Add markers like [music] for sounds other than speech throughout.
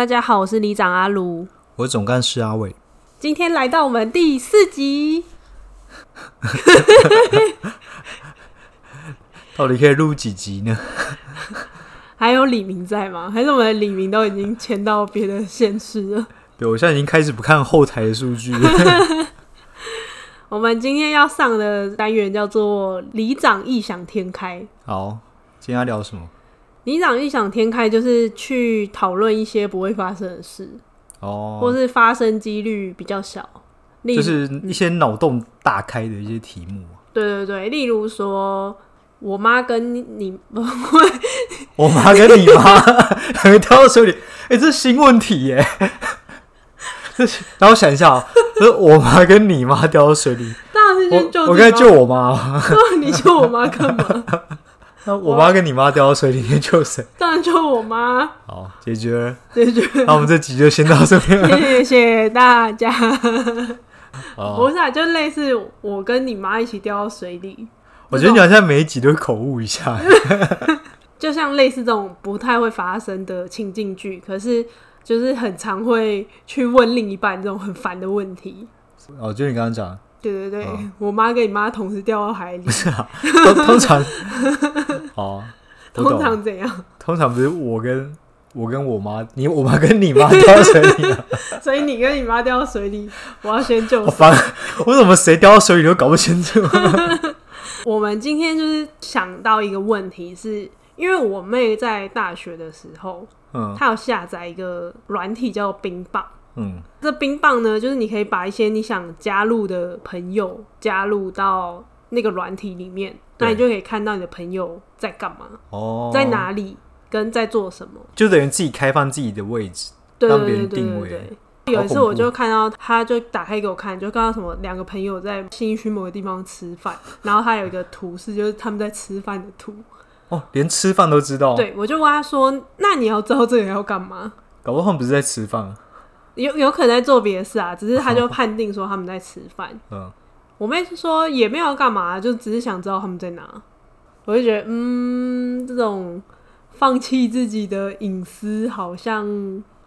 大家好，我是里长阿卢，我是总干事阿伟，今天来到我们第四集，[laughs] 到底可以录几集呢？[laughs] 还有李明在吗？还是我们的李明都已经迁到别的县市了？对，我现在已经开始不看后台的数据了。[laughs] 我们今天要上的单元叫做“里长异想天开”。好，今天要聊什么？里长异想天开，就是去讨论一些不会发生的事，哦，或是发生几率比较小，就是一些脑洞大开的一些题目。对对对，例如说，我妈跟你不会，我妈跟你妈 [laughs] 掉到水里，哎、欸，这是新问题耶！然后想一下，我妈跟你妈掉到水里，当然是先救我，我该救我妈。[laughs] 你救我妈干嘛？[laughs] 那我妈跟你妈掉到水里面救谁？[laughs] 当然救我妈。好，解决了，解决了。那我们这集就先到这边。[laughs] 谢谢大家。不是啊，就类似我跟你妈一起掉到水里。我觉得你好像每一集都会口误一下。就像类似这种不太会发生的情境剧，可是就是很常会去问另一半这种很烦的问题。哦，就你刚刚讲。对对对，哦、[laughs] 我妈跟你妈同时掉到海里。不是啊，通常，[laughs] 哦，通常怎样？通常不是我跟我跟我妈，你我妈跟你妈掉到水里，[laughs] 所以你跟你妈掉到水里，我要先救。我烦，为什么谁掉到水里都搞不清楚？我们今天就是想到一个问题是，是因为我妹在大学的时候，嗯，她有下载一个软体叫冰棒。嗯，这冰棒呢，就是你可以把一些你想加入的朋友加入到那个软体里面，那你就可以看到你的朋友在干嘛，哦，在哪里，跟在做什么，就等于自己开放自己的位置，对对对对对对，让别人定位。有一次我就看到，他就打开给我看，就看到什么两个朋友在信义区某个地方吃饭，然后他有一个图示，就是他们在吃饭的图。哦，连吃饭都知道？对，我就问他说：“那你要知道这个要干嘛？”搞不好他们不是在吃饭。有有可能在做别的事啊，[laughs] 只是他就判定说他们在吃饭。嗯，我妹说也没有要干嘛，就只是想知道他们在哪。我就觉得，嗯，这种放弃自己的隐私好像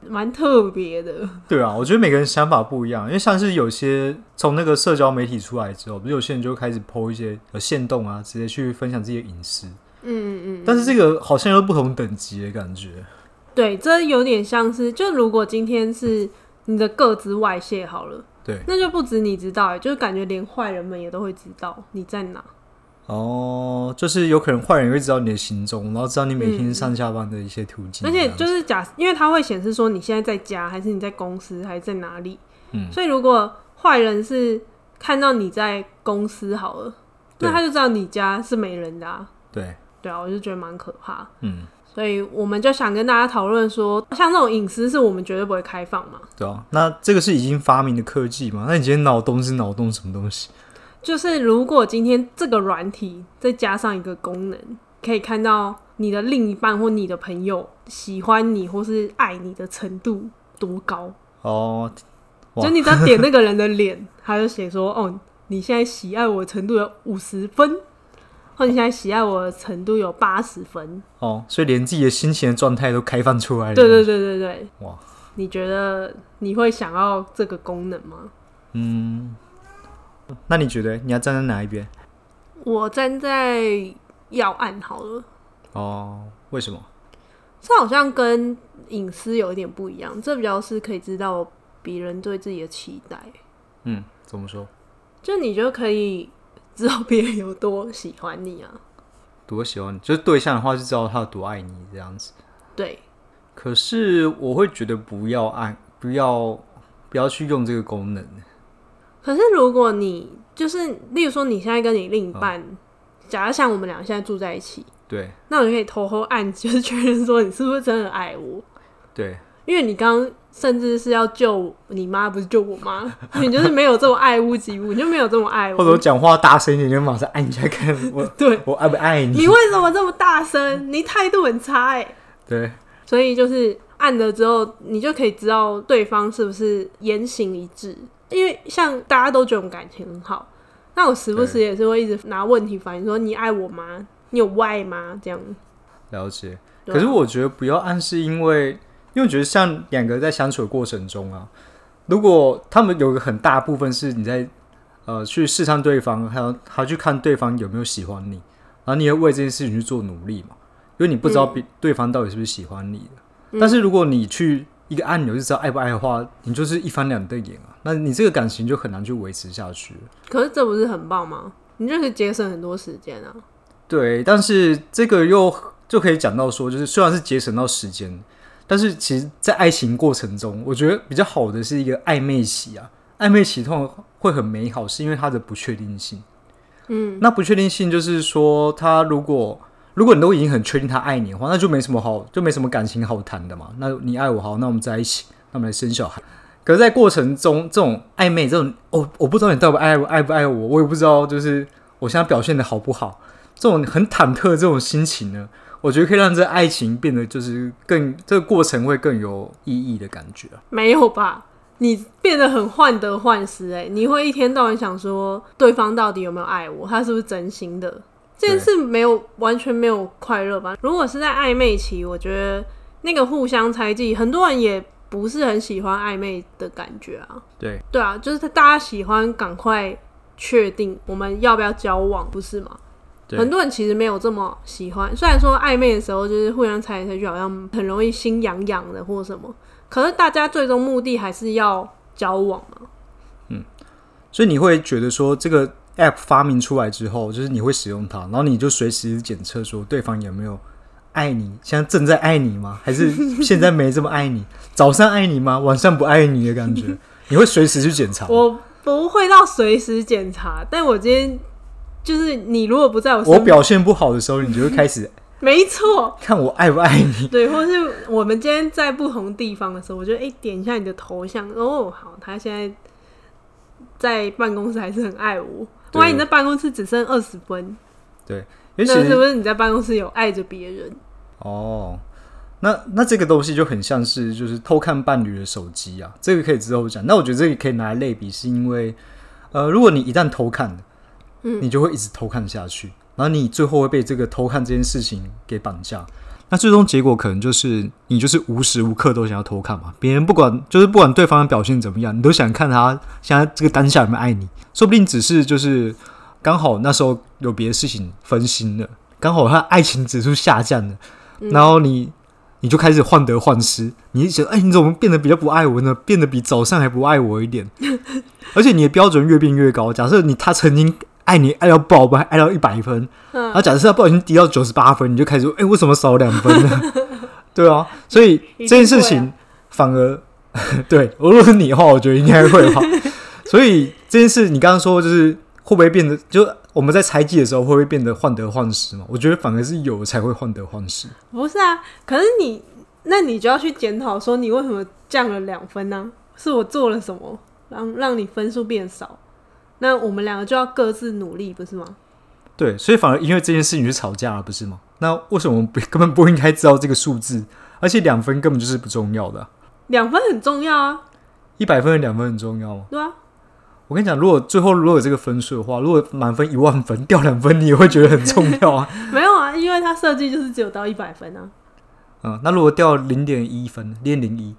蛮特别的。对啊，我觉得每个人想法不一样，因为像是有些从那个社交媒体出来之后，不是有些人就开始 po 一些呃限动啊，直接去分享自己的隐私。嗯嗯嗯。但是这个好像又不同等级的感觉。对，这有点像是，就如果今天是你的个资外泄好了，对，那就不止你知道，就是感觉连坏人们也都会知道你在哪。哦，就是有可能坏人也会知道你的行踪，然后知道你每天上下班的一些途径。而且就是假，因为它会显示说你现在在家，还是你在公司，还是在哪里。嗯，所以如果坏人是看到你在公司好了，那他就知道你家是没人的啊。对，对啊，我就觉得蛮可怕。嗯。所以我们就想跟大家讨论说，像这种隐私是我们绝对不会开放嘛？对啊，那这个是已经发明的科技嘛？那你今天脑洞是脑洞什么东西？就是如果今天这个软体再加上一个功能，可以看到你的另一半或你的朋友喜欢你或是爱你的程度多高哦。就你只要点那个人的脸，他就写说：“哦，你现在喜爱我的程度有五十分。”或你现在喜爱我的程度有八十分哦，所以连自己的心情的状态都开放出来了。对对对对对，哇！你觉得你会想要这个功能吗？嗯，那你觉得你要站在哪一边？我站在要按好了。哦，为什么？这好像跟隐私有一点不一样，这比较是可以知道别人对自己的期待。嗯，怎么说？就你就可以。知道别人有多喜欢你啊？多喜欢你，就是对象的话，就知道他有多爱你这样子。对。可是我会觉得不要按，不要不要去用这个功能。可是如果你就是，例如说你现在跟你另一半，嗯、假如像我们俩现在住在一起，对，那我就可以偷偷按，就是确认说你是不是真的爱我。对。因为你刚刚甚至是要救你妈，不是救我妈，[laughs] 你就是没有这么爱屋及乌，你就没有这么爱我。或者我讲话大声一点，你就马上按一下看我，[laughs] 对我爱不爱你？你为什么这么大声？你态度很差哎、欸。对，所以就是按了之后，你就可以知道对方是不是言行一致。因为像大家都觉得我们感情很好，那我时不时也是会一直拿问题反映说：“你爱我吗？你有外吗？”这样了解。可是我觉得不要暗示，因为因为我觉得像两个在相处的过程中啊，如果他们有个很大部分是你在呃去试探对方，还要还要去看对方有没有喜欢你，然后你也为这件事情去做努力嘛，因为你不知道比对方到底是不是喜欢你的。嗯、但是如果你去一个按钮就知道爱不爱的话，你就是一翻两瞪眼啊，那你这个感情就很难去维持下去。可是这不是很棒吗？你就可以节省很多时间啊。对，但是这个又。就可以讲到说，就是虽然是节省到时间，但是其实，在爱情过程中，我觉得比较好的是一个暧昧期啊。暧昧期通常会很美好，是因为它的不确定性。嗯，那不确定性就是说，他如果如果你都已经很确定他爱你的话，那就没什么好，就没什么感情好谈的嘛。那你爱我好，那我们在一起，那我们来生小孩。可是，在过程中，这种暧昧，这种哦，我不知道你到底爱不爱不爱我，我也不知道，就是我现在表现的好不好，这种很忐忑这种心情呢。我觉得可以让这爱情变得就是更这个过程会更有意义的感觉。没有吧？你变得很患得患失哎！你会一天到晚想说对方到底有没有爱我？他是不是真心的？这件事没有完全没有快乐吧？如果是在暧昧期，我觉得那个互相猜忌，很多人也不是很喜欢暧昧的感觉啊。对对啊，就是大家喜欢赶快确定我们要不要交往，不是吗？很多人其实没有这么喜欢，虽然说暧昧的时候就是互相猜来猜去，好像很容易心痒痒的或什么，可是大家最终目的还是要交往嘛。嗯，所以你会觉得说这个 app 发明出来之后，就是你会使用它，然后你就随时检测说对方有没有爱你，现在正在爱你吗？还是现在没这么爱你？[laughs] 早上爱你吗？晚上不爱你的感觉？你会随时去检查？我不会到随时检查，但我今天。就是你如果不在我身，我表现不好的时候，你就会开始 [laughs] 没错，看我爱不爱你。对，或是我们今天在不同地方的时候，我就哎、欸、点一下你的头像哦，好，他现在在办公室还是很爱我。万一你在办公室只剩二十分，对，那是不是你在办公室有爱着别人？哦，那那这个东西就很像是就是偷看伴侣的手机啊，这个可以之后讲。那我觉得这个可以拿来类比，是因为呃，如果你一旦偷看。你就会一直偷看下去，然后你最后会被这个偷看这件事情给绑架。那最终结果可能就是你就是无时无刻都想要偷看嘛。别人不管就是不管对方的表现怎么样，你都想看他现在这个当下有没有爱你。说不定只是就是刚好那时候有别的事情分心了，刚好他爱情指数下降了，然后你你就开始患得患失，你就觉得哎，你怎么变得比较不爱我呢？变得比早上还不爱我一点，[laughs] 而且你的标准越变越高。假设你他曾经。爱你爱到爆吧，爱到一百分。嗯，然后假设他不小心低到九十八分，你就开始说：“哎、欸，为什么少两分呢？” [laughs] 对啊，所以这件事情反而 [laughs] 对，如果是你的话，我觉得应该会哈。[laughs] 所以这件事，你刚刚说就是会不会变得，就我们在猜忌的时候会不会变得患得患失嘛？我觉得反而是有才会患得患失。不是啊，可是你那你就要去检讨说，你为什么降了两分呢？是我做了什么让让你分数变少？那我们两个就要各自努力，不是吗？对，所以反而因为这件事情去吵架了，不是吗？那为什么我们不根本不应该知道这个数字？而且两分根本就是不重要的啊。两分很重要啊！一百分的两分很重要吗？对啊。我跟你讲，如果最后如果有这个分数的话，如果满分一万分掉两分，你也会觉得很重要啊？[laughs] 没有啊，因为它设计就是只有到一百分啊。嗯，那如果掉零点一分，零点零一，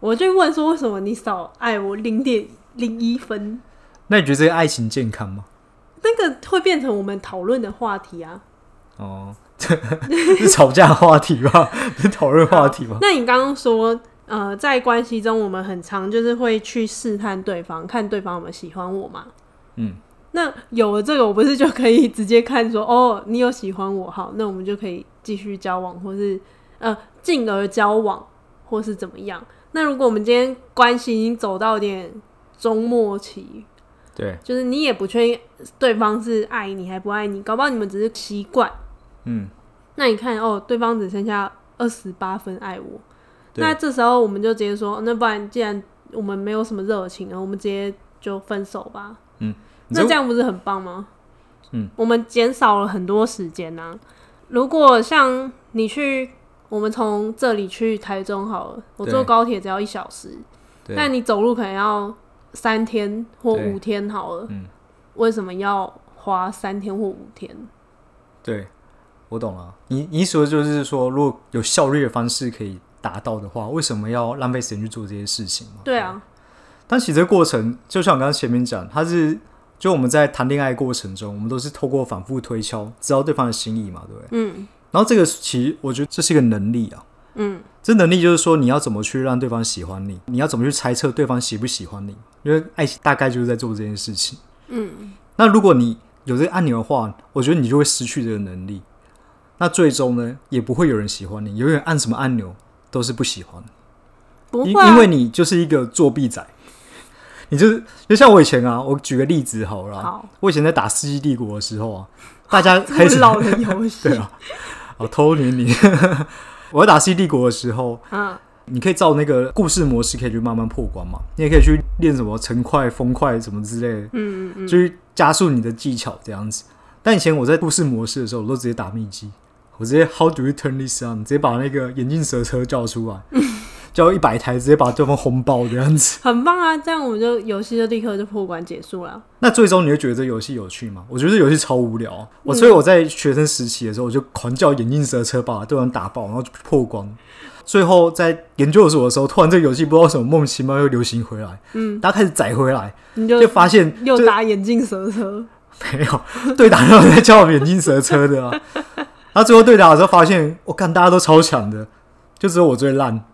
我就问说，为什么你少爱我零点零一分？那你觉得这个爱情健康吗？那个会变成我们讨论的话题啊。哦，[laughs] 是吵架话题吧？[laughs] 是讨论话题吧？那你刚刚说，呃，在关系中，我们很常就是会去试探对方，看对方有没有喜欢我嘛？嗯。那有了这个，我不是就可以直接看说，哦，你有喜欢我，好，那我们就可以继续交往，或是呃，进而交往，或是怎么样？那如果我们今天关系已经走到点中末期。对，就是你也不确定对方是爱你还不爱你，搞不好你们只是习惯。嗯，那你看哦，对方只剩下二十八分爱我，那这时候我们就直接说，那不然既然我们没有什么热情了，我们直接就分手吧。嗯，那这样不是很棒吗？嗯，我们减少了很多时间啊。如果像你去，我们从这里去台中好了，我坐高铁只要一小时，但你走路可能要三天或五天好了。嗯，为什么要花三天或五天？对，我懂了。你你说的就是说，如果有效率的方式可以达到的话，为什么要浪费时间去做这些事情？对啊。但其实这个过程，就像我刚刚前面讲，它是就我们在谈恋爱过程中，我们都是透过反复推敲，知道对方的心意嘛，对不对？嗯。然后这个其实我觉得这是一个能力啊。嗯。这能力就是说，你要怎么去让对方喜欢你？你要怎么去猜测对方喜不喜欢你？因为爱情大概就是在做这件事情。嗯。那如果你有这个按钮的话，我觉得你就会失去这个能力。那最终呢，也不会有人喜欢你。永远按什么按钮都是不喜欢。不会啊。因为你就是一个作弊仔。你就是就像我以前啊，我举个例子好了。好。我以前在打《世纪帝国》的时候啊，大家 [laughs] 开始老的游戏。[laughs] 对啊。哦，偷年龄。我在打《世纪帝国》的时候，嗯，你可以照那个故事模式，可以去慢慢破关嘛。你也可以去练什么成块、风块什么之类的。嗯嗯嗯。就是。加速你的技巧这样子，但以前我在故事模式的时候，我都直接打秘籍，我直接 How do you turn this on？直接把那个眼镜蛇车叫出来，叫一百台，直接把对方轰爆这样子，[laughs] 很棒啊！这样我们就游戏就立刻就破关结束了。那最终你会觉得这游戏有趣吗？我觉得这游戏超无聊啊。我所以我在学生时期的时候，我就狂叫眼镜蛇车把对方打爆，然后就破关。最后在研究所的时候，突然这个游戏不知道什么莫名其妙又流行回来，嗯，大家开始载回来，你就，就发现又打眼镜蛇车，没有对打，然后在叫眼镜蛇车的啊。然后最后对打的时候发现，我看大家都超强的，就只有我最烂。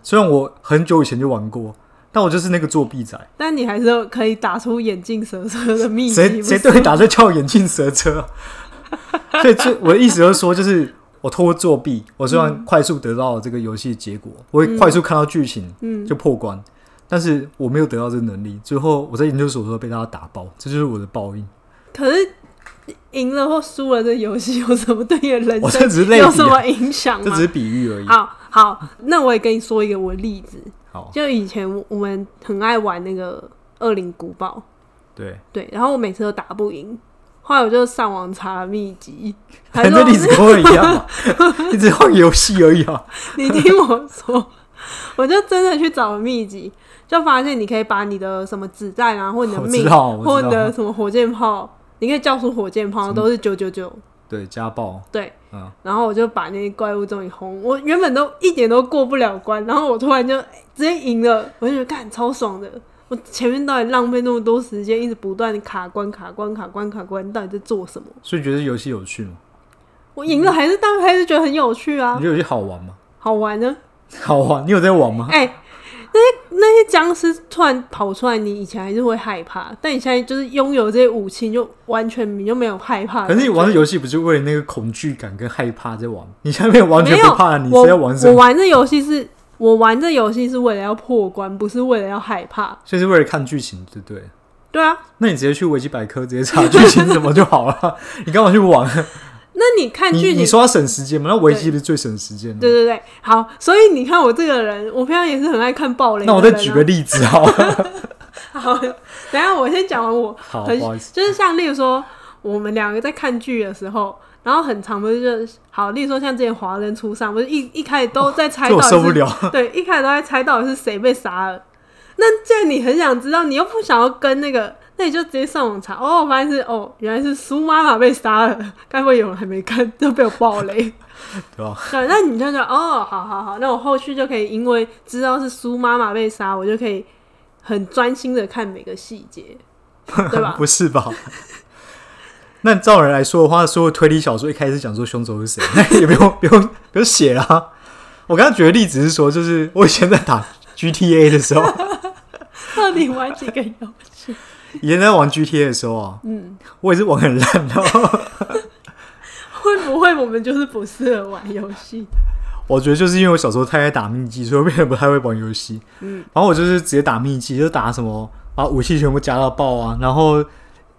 嗯，虽然我很久以前就玩过，但我就是那个作弊仔。但你还是可以打出眼镜蛇车的秘籍，谁谁对打就叫眼镜蛇车。[laughs] 所以这我的意思就是说，就是。我透过作弊，我希望快速得到这个游戏结果，嗯、我会快速看到剧情，嗯，就破关。但是我没有得到这个能力，最后我在研究所的时候被大家打爆，这就是我的报应。可是赢了或输了，这游戏有什么对你的人生有什么影响吗？这只是比喻而已。好，好，那我也跟你说一个我的例子。好，就以前我们很爱玩那个《恶灵古堡》，对对，然后我每次都打不赢。后来我就上网查了秘籍，反正例子跟我一样嘛，一直换游戏而已啊。[laughs] 你听我说，我就真的去找了秘籍，就发现你可以把你的什么子弹啊，或你的命，或你的 [laughs] 什么火箭炮，你可以叫出火箭炮都是九九九，对，家暴，对，嗯。然后我就把那些怪物终于轰，我原本都一点都过不了关，然后我突然就直接赢了，我就觉得干超爽的。我前面到底浪费那么多时间，一直不断卡关、卡关、卡关、卡关，到底在做什么？所以觉得游戏有趣吗？我赢了，还是当然还是觉得很有趣啊！你觉得游戏好玩吗？[laughs] 好玩呢，好玩！你有在玩吗？哎、欸，那些那些僵尸突然跑出来，你以前还是会害怕，但你现在就是拥有这些武器，你就完全你就没有害怕。可是你玩的游戏不是为了那个恐惧感跟害怕在玩？你现在没有完全不怕，你是在玩什么？我玩这游戏是。我玩这游戏是为了要破关，不是为了要害怕，所以是为了看剧情，对不对？对啊，那你直接去维基百科直接查剧情什么就好了，[laughs] 你干嘛去玩？那你看剧情，你说要省时间吗？那危机不是最省时间的？对对对，好，所以你看我这个人，我平常也是很爱看暴雷。那我再举个例子好了，[laughs] 好，等一下我先讲完我，好，不好就是像例如说，我们两个在看剧的时候。然后很长，不是就好，例如说像之前华人初上，不是一一开始都在猜到底是，受不了。[laughs] 对，一开始都在猜到底是谁被杀了。那既然你很想知道，你又不想要跟那个，那你就直接上网查。哦，发现是哦，原来是苏妈妈被杀了。该不会有人还没看就被我爆雷？[laughs] 对吧？对，那你就说哦，好好好，那我后续就可以因为知道是苏妈妈被杀，我就可以很专心的看每个细节，对吧？[laughs] 不是吧？那照人来说的话，所有推理小说一开始讲说凶手是谁，那也不用 [laughs] 不用不用写啊。我刚刚举的例子是说，就是我以前在打 GTA 的时候，到底玩几个游戏？以前在玩 GTA 的时候啊，嗯，我也是玩很烂的。[laughs] 会不会我们就是不适合玩游戏？我觉得就是因为我小时候太爱打秘籍，所以我变得不太会玩游戏。嗯，然后我就是直接打秘籍，就打什么把武器全部加到爆啊，然后。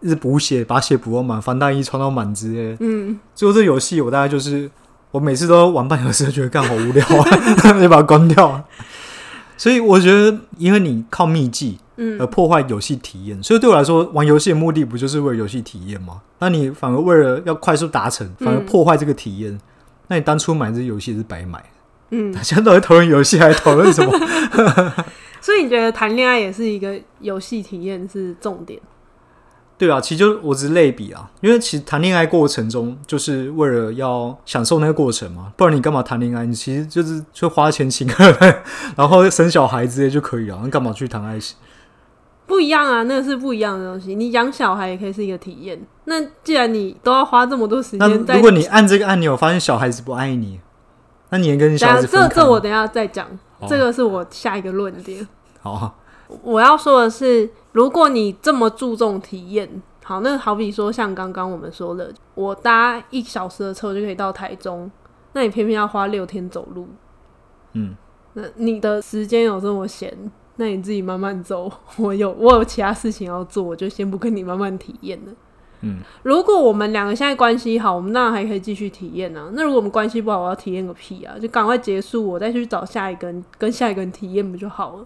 一直补血，把血补到满，防弹衣穿到满之类的。嗯，最后这游戏我大概就是我每次都玩半小时，觉得干好无聊啊，[laughs] 就把它关掉。所以我觉得，因为你靠秘技，嗯，而破坏游戏体验，嗯，所以对我来说，玩游戏的目的不就是为了游戏体验吗？那你反而为了要快速达成，反而破坏这个体验，嗯，那你当初买这游戏是白买。嗯，[laughs] 现在讨论游戏还讨论什么？[laughs] 所以你觉得谈恋爱也是一个游戏体验是重点？对啊，其实就我只是类比啊，因为其实谈恋爱过程中就是为了要享受那个过程嘛，不然你干嘛谈恋爱？你其实就是就花钱请客，[laughs] 然后生小孩之类就可以了，你干嘛去谈爱情？不一样啊，那个是不一样的东西。你养小孩也可以是一个体验。那既然你都要花这么多时间，那如果你按这个按钮，发现小孩子不爱你，那你也跟你小孩子分开？这这我等一下再讲，这个是我下一个论点。好啊。我要说的是，如果你这么注重体验，好，那好比说像刚刚我们说的，我搭一小时的车就可以到台中，那你偏偏要花六天走路，嗯，那你的时间有这么闲，那你自己慢慢走。我有我有其他事情要做，我就先不跟你慢慢体验了。嗯，如果我们两个现在关系好，我们当然还可以继续体验啊。那如果我们关系不好，我要体验个屁啊！就赶快结束，我再去找下一个人，跟下一个人体验不就好了？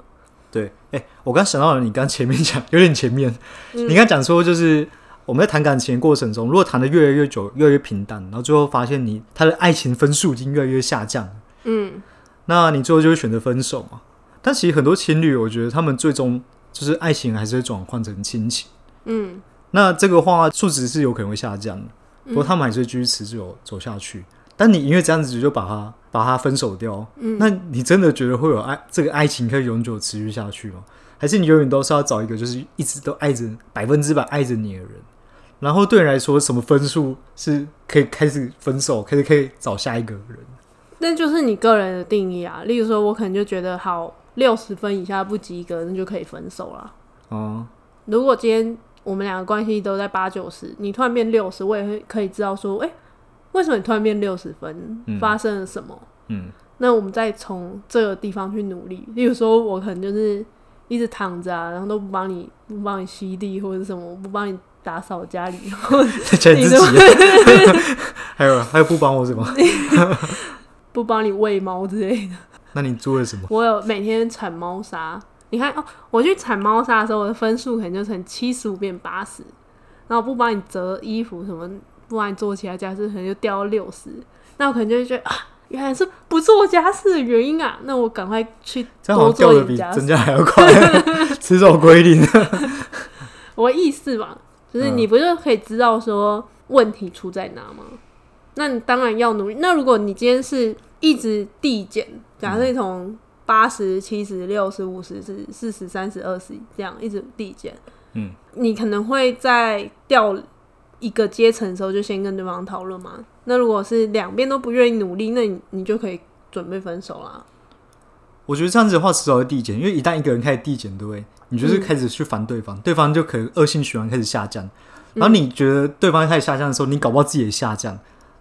对，哎、欸，我刚想到了，你刚前面讲有点前面，嗯、你刚讲说就是我们在谈感情的过程中，如果谈的越来越久，越来越平淡，然后最后发现你他的爱情分数已经越来越下降，嗯，那你最后就会选择分手嘛？但其实很多情侣，我觉得他们最终就是爱情还是会转换成亲情，嗯，那这个话数值是有可能会下降的，不过他们还是会继续持久走下去。但你因为这样子就把他把他分手掉，嗯，那你真的觉得会有爱这个爱情可以永久持续下去吗？还是你永远都是要找一个就是一直都爱着百分之百爱着你的人？然后对你来说，什么分数是可以开始分手，可以可以找下一个人？那就是你个人的定义啊。例如说，我可能就觉得好六十分以下不及格，那就可以分手了。哦、嗯，如果今天我们两个关系都在八九十，你突然变六十，我也会可以知道说，哎、欸。为什么你突然变六十分？发生了什么？嗯，嗯，那我们再从这个地方去努力。例如说，我可能就是一直躺着啊，然后都不帮你不帮你吸地或者什么，不帮你打扫家里，[laughs] 在你自己。[laughs] 还有还有不帮我什么？[laughs] 不帮你喂猫之类的。那你做了什么？我有每天铲猫砂。你看哦，我去铲猫砂的时候，我的分数可能就从七十五变八十。然后不帮你折衣服什么。不然做其他家事可能就掉到六十，那我可能就会觉得啊，原来是不做家事的原因啊，那我赶快去多做一点家事，增加还要快，[laughs] 持守规定。我意思嘛，就是你不就可以知道说问题出在哪吗？嗯、那你当然要努力。那如果你今天是一直递减，假设从八十、七十、六十、五十、是四十、三十、二十这样一直递减，嗯，你可能会在掉。一个阶层的时候就先跟对方讨论嘛。那如果是两边都不愿意努力，那你你就可以准备分手啦。我觉得这样子的话迟早会递减，因为一旦一个人开始递减，对不对？你就是开始去烦对方，嗯、对方就可能恶性循环开始下降。然后你觉得对方开始下降的时候，你搞不好自己也下降。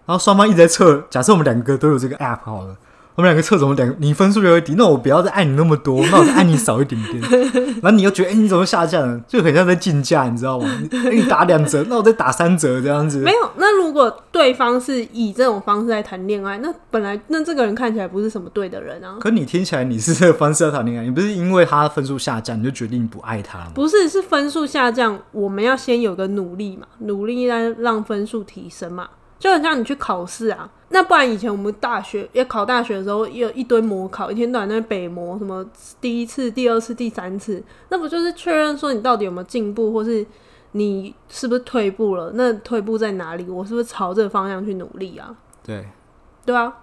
然后双方一直在测，假设我们两个都有这个 app 好了。我们两个测怎么两个你分数就会低，那我不要再爱你那么多，那我再爱你少一点点。[laughs] 然后你又觉得，哎、欸，你怎么下降了？就很像在竞价，你知道吗？你，打两折，那我再打三折这样子。没有，那如果对方是以这种方式在谈恋爱，那本来那这个人看起来不是什么对的人啊。可你听起来你是这个方式在谈恋爱，你不是因为他分数下降你就决定不爱他吗？不是，是分数下降，我们要先有个努力嘛，努力来让分数提升嘛。就很像你去考试啊，那不然以前我们大学要考大学的时候，也有一堆模考，一天到晚在北模，什么第一次、第二次、第三次，那不就是确认说你到底有没有进步，或是你是不是退步了？那退步在哪里？我是不是朝这个方向去努力啊？对，对啊，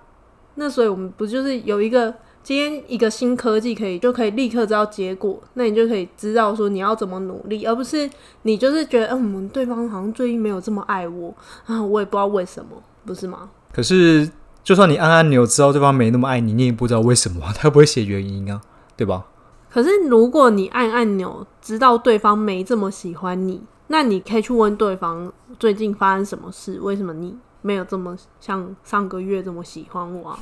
那所以我们不就是有一个。今天一个新科技可以就可以立刻知道结果，那你就可以知道说你要怎么努力，而不是你就是觉得嗯，我们对方好像最近没有这么爱我 [laughs] 啊，我也不知道为什么，不是吗？可是就算你按按钮知道对方没那么爱你，你也不知道为什么，他不会写原因啊，[laughs] 对吧？可是如果你按按钮知道对方没这么喜欢你，那你可以去问对方最近发生什么事，为什么你没有这么像上个月这么喜欢我啊？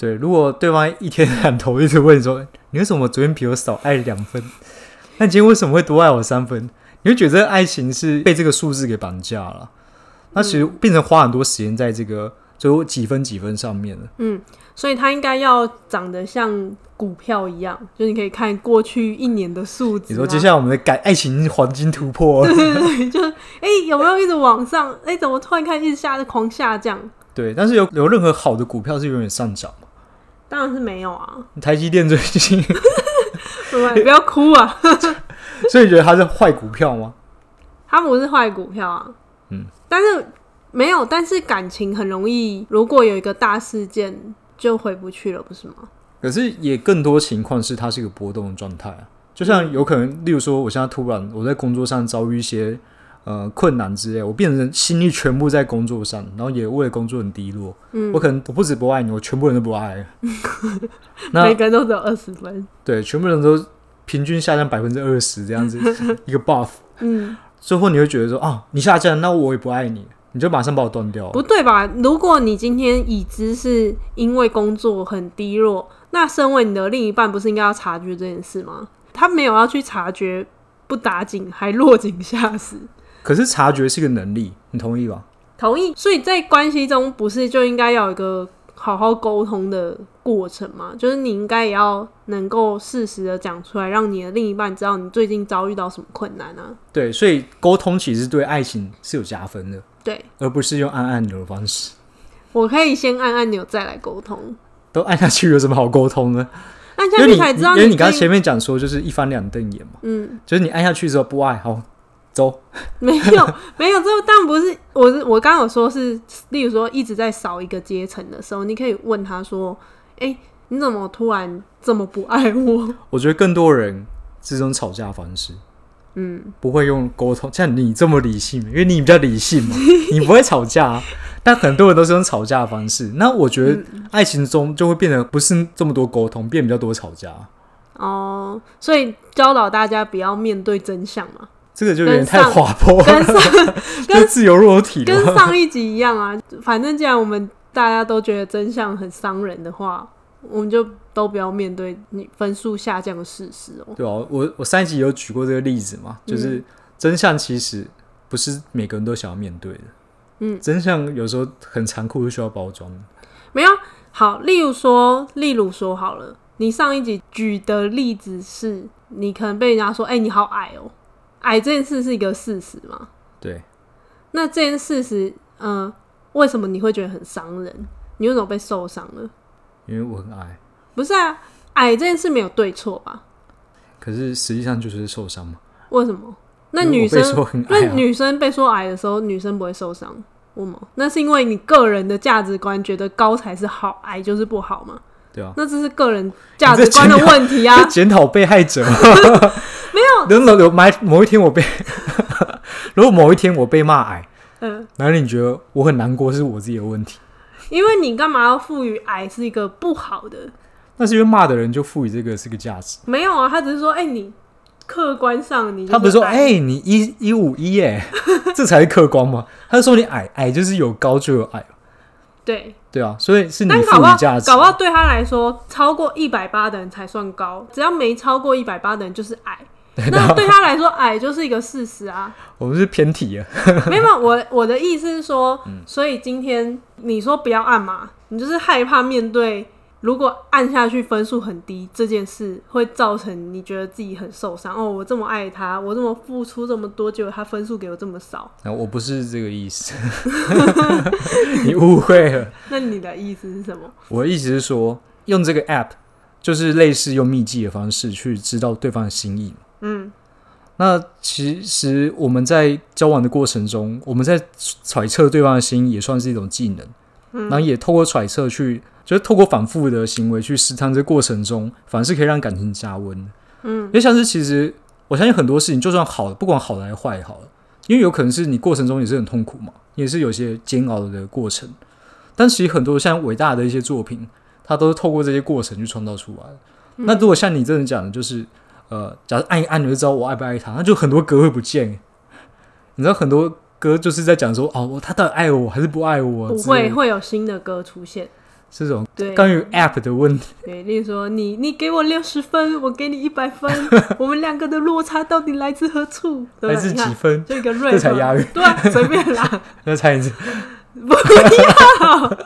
对，如果对方一天两头一直问说，你为什么昨天比我少爱两分？那今天为什么会多爱我三分？你会觉得爱情是被这个数字给绑架了？那其实变成花很多时间在这个就几分几分上面了。嗯，所以它应该要长得像股票一样，就你可以看过去一年的数字。你说接下来我们的改爱情黄金突破，[laughs] 对对 [laughs] 对，就是哎、欸、有没有一直往上？哎、欸，怎么突然看一直下狂下降？对，但是有有任何好的股票是永远上涨吗？当然是没有啊。台积电最近，[laughs] 你不要哭啊！[laughs] 所以你觉得它是坏股票吗？它不是坏股票啊。嗯，但是没有，但是感情很容易，如果有一个大事件就回不去了，不是吗？可是也更多情况是它是一个波动的状态啊，就像有可能，例如说，我现在突然我在工作上遭遇一些呃困难之类，我变成心力全部在工作上，然后也为了工作很低落。嗯，我可能我不止不爱你，我全部人都不爱。[laughs] 那每个人都只有二十分，对，全部人都平均下降百分之二十这样子 [laughs] 一个 buff。嗯。最后你会觉得说啊，你下降，那我也不爱你，你就马上把我断掉。不对吧？如果你今天已知是因为工作很低落，那身为你的另一半，不是应该要察觉这件事吗？他没有要去察觉，不打紧还落井下石。可是察觉是个能力，你同意吧？同意。所以在关系中，不是就应该要有一个。好好沟通的过程吗，就是你应该也要能够适时的讲出来，让你的另一半知道你最近遭遇到什么困难啊。对，所以沟通其实对爱情是有加分的。对，而不是用按按钮的方式。我可以先按按钮再来沟通。都按下去有什么好沟通呢？[laughs] 按下去才知道你，因为你刚前面讲说就是一翻两瞪眼嘛。嗯，就是你按下去之后不爱好。走，[laughs] 没有没有，这当然不是。我我刚刚有说是，例如说一直在少一个阶层的时候，你可以问他说：“哎、欸，你怎么突然这么不爱我？” [laughs] 我觉得更多人是这种吵架方式，嗯，不会用沟通。像你这么理性，因为你比较理性嘛，[laughs] 你不会吵架。但很多人都是用吵架的方式。那我觉得爱情中就会变得不是这么多沟通，变比较多吵架。哦，所以教导大家不要面对真相嘛。这个就有点太滑坡了，跟上 [laughs] 跟自由落体跟上一集一样啊。反正既然我们大家都觉得真相很伤人的话，我们就都不要面对你分数下降的事实哦。对啊，我我上一集有举过这个例子嘛，就是真相其实不是每个人都想要面对的。嗯，真相有时候很残酷，是需要包装的。没有好，例如说，例如说好了，你上一集举的例子是你可能被人家说，哎、欸，你好矮哦。矮这件事是一个事实吗？对。那这件事实，嗯、呃，为什么你会觉得很伤人？你为什么被受伤了？因为我很矮。不是啊，矮这件事没有对错吧？可是实际上就是受伤嘛。为什么？那女生，啊、那女生被说矮的时候，女生不会受伤？为什么？那是因为你个人的价值观觉得高才是好，矮就是不好吗？对啊。那这是个人价值观的问题啊！[laughs] 检讨被害者。[laughs] 等等，有某某一天我被，如果某一天我被骂矮，嗯，那你觉得我很难过，是我自己的问题？因为你干嘛要赋予矮是一个不好的？那是因为骂的人就赋予这个是个价值。没有啊，他只是说，哎、欸，你客观上你，他不是说，哎、欸，你一一五一，哎，[laughs] 这才是客观吗？他是说你矮矮就是有高就有矮，对对啊，所以是你赋予价值。搞不好对他来说，超过一百八的人才算高，只要没超过一百八的人就是矮。那对他来说，矮就是一个事实啊。我们是偏题啊。没有，我我的意思是说，[laughs] 所以今天你说不要按嘛，你就是害怕面对，如果按下去分数很低这件事，会造成你觉得自己很受伤。哦，我这么爱他，我这么付出这么多，结果他分数给我这么少。那我不是这个意思，[laughs] 你误会了。[laughs] 那你的意思是什么？我的意思是说，用这个 app 就是类似用秘籍的方式去知道对方的心意。嗯，那其实我们在交往的过程中，我们在揣测对方的心，也算是一种技能。嗯，然后也透过揣测去，就是透过反复的行为去试探，这过程中反而是可以让感情加温。嗯，因为像是其实我相信很多事情，就算好，不管好的还是坏，好了，因为有可能是你过程中也是很痛苦嘛，也是有些煎熬的过程。但其实很多像伟大的一些作品，它都是透过这些过程去创造出来的。嗯，那如果像你这种讲的，就是。呃，假如按一按你就知道我爱不爱他，那就很多歌会不见。你知道很多歌就是在讲说，哦，他到底爱我还是不爱我？不会，会有新的歌出现。这种对关于 App 的问题。对，例如说你你给我六十分，我给你一百分，[laughs] 我们两个的落差到底来自何处？来自几分？就一个 rap，这才押韵。对啊，随便啦。[laughs] 那猜一次。[laughs] 不要。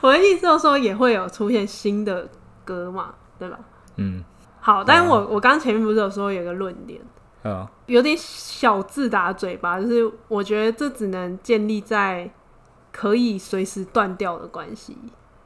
我的意思就是说，也会有出现新的歌嘛，对吧？嗯。好，但是我我刚前面不是有说有个论点，嗯，有点小自打嘴巴，就是我觉得这只能建立在可以随时断掉的关系，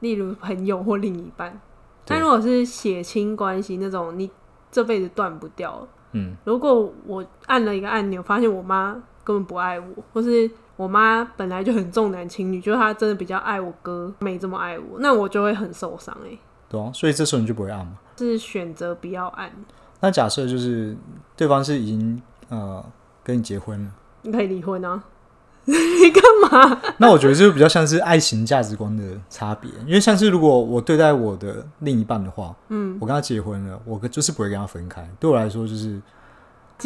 例如朋友或另一半。但如果是血亲关系那种，你这辈子断不掉。嗯，如果我按了一个按钮，发现我妈根本不爱我，或是我妈本来就很重男轻女，就是她真的比较爱我哥，没这么爱我，那我就会很受伤哎。对啊，所以这时候你就不会按嘛？是选择不要按。那假设就是对方是已经呃跟你结婚了，你可以离婚啊。[laughs] 你干嘛？那我觉得就比较像是爱情价值观的差别，因为像是如果我对待我的另一半的话，嗯，我跟他结婚了，我就是不会跟他分开。对我来说，就是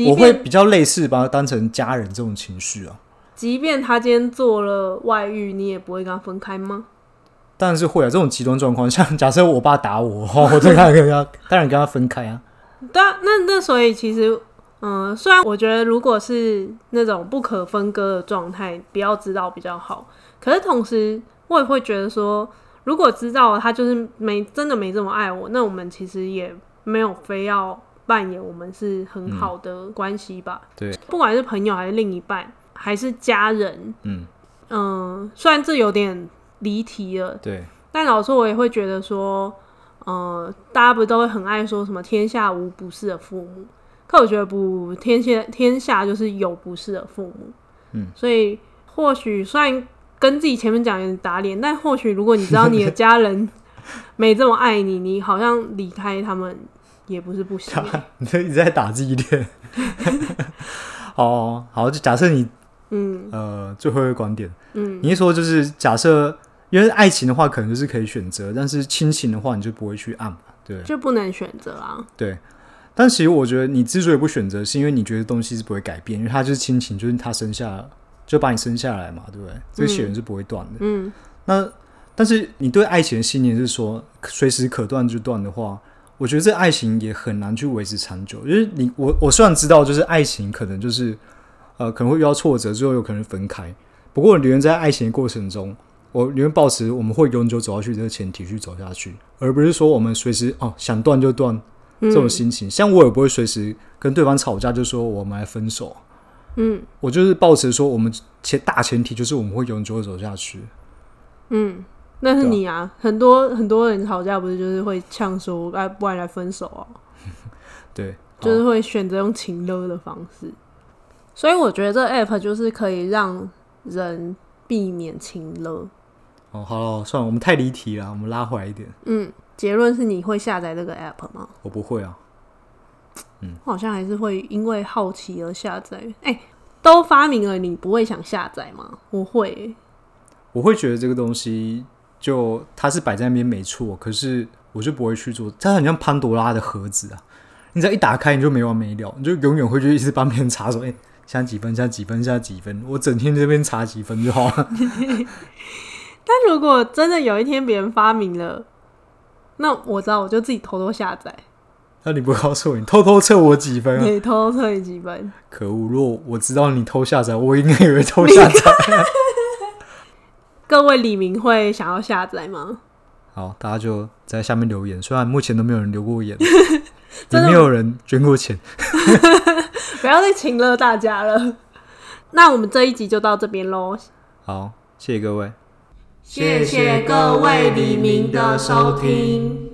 我会比较类似把他当成家人这种情绪啊。即便他今天做了外遇，你也不会跟他分开吗？当然是会啊，这种极端状况，[laughs] 像假设我爸打我，我再看跟他，当然跟他分开啊。对啊，那那所以其实，嗯，虽然我觉得如果是那种不可分割的状态，不要知道比较好。可是同时，我也会觉得说，如果知道他就是没真的没这么爱我，那我们其实也没有非要扮演我们是很好的关系吧？嗯，对，不管是朋友还是另一半，还是家人，嗯嗯，虽然这有点。离题了，对。但老实说，我也会觉得说，呃，大家不都会很爱说什么“天下无不是的父母”，可我觉得不，天下天下就是有不是的父母。嗯。所以或许虽然跟自己前面讲有点打脸，但或许如果你知道你的家人 [laughs] 没这么爱你，你好像离开他们也不是不行。[laughs] 你一直在打自己脸。[laughs] 哦，好，就假设你，嗯，呃，最后一个观点，嗯，你一说就是假设。因为爱情的话，可能就是可以选择，但是亲情的话，你就不会去按嘛，对，就不能选择啊。对，但其实我觉得你之所以不选择，是因为你觉得东西是不会改变，因为它就是亲情，就是他生下就把你生下来嘛，对不对？这个血缘是不会断的。嗯。那但是你对爱情的信念是说随时可断就断的话，我觉得这爱情也很难去维持长久。就是你我我虽然知道，就是爱情可能就是呃可能会遇到挫折，最后有可能分开。不过留在爱情的过程中。我宁愿保持我们会永久走下去这个前提去走下去，而不是说我们随时哦想断就断这种心情。嗯、像我也不会随时跟对方吵架，就说我们来分手。嗯，我就是保持说我们前大前提就是我们会永久走下去。嗯，那是你啊，啊很多很多人吵架不是就是会呛说哎，不然来分手啊？[laughs] 对，就是会选择用情勒的方式。所以我觉得这 app 就是可以让人避免情勒。哦，好了，算了，我们太离题了，我们拉回来一点。嗯，结论是你会下载这个 app 吗？我不会啊。嗯，我好像还是会因为好奇而下载。哎、欸，都发明了，你不会想下载吗？我会、欸，我会觉得这个东西就它是摆在那边没错，可是我就不会去做。它很像潘多拉的盒子啊，你只要一打开，你就没完没了，你就永远会去一直帮别人查说，哎、欸，现在几分？现在几分？现在几分？我整天这边查几分就好了。[laughs] 但如果真的有一天别人发明了，那我知道我就自己偷偷下载。那你不告诉我，你偷偷测我几分啊？对，偷偷测你几分？可恶！如果我知道你偷下载，我应该也会偷下载。[laughs] 各位李明会想要下载吗？好，大家就在下面留言。虽然目前都没有人留过言，[laughs] 也没有人捐过钱，[laughs] 不要再请了大家了。那我们这一集就到这边喽。好，谢谢各位。谢谢各位黎明的收听。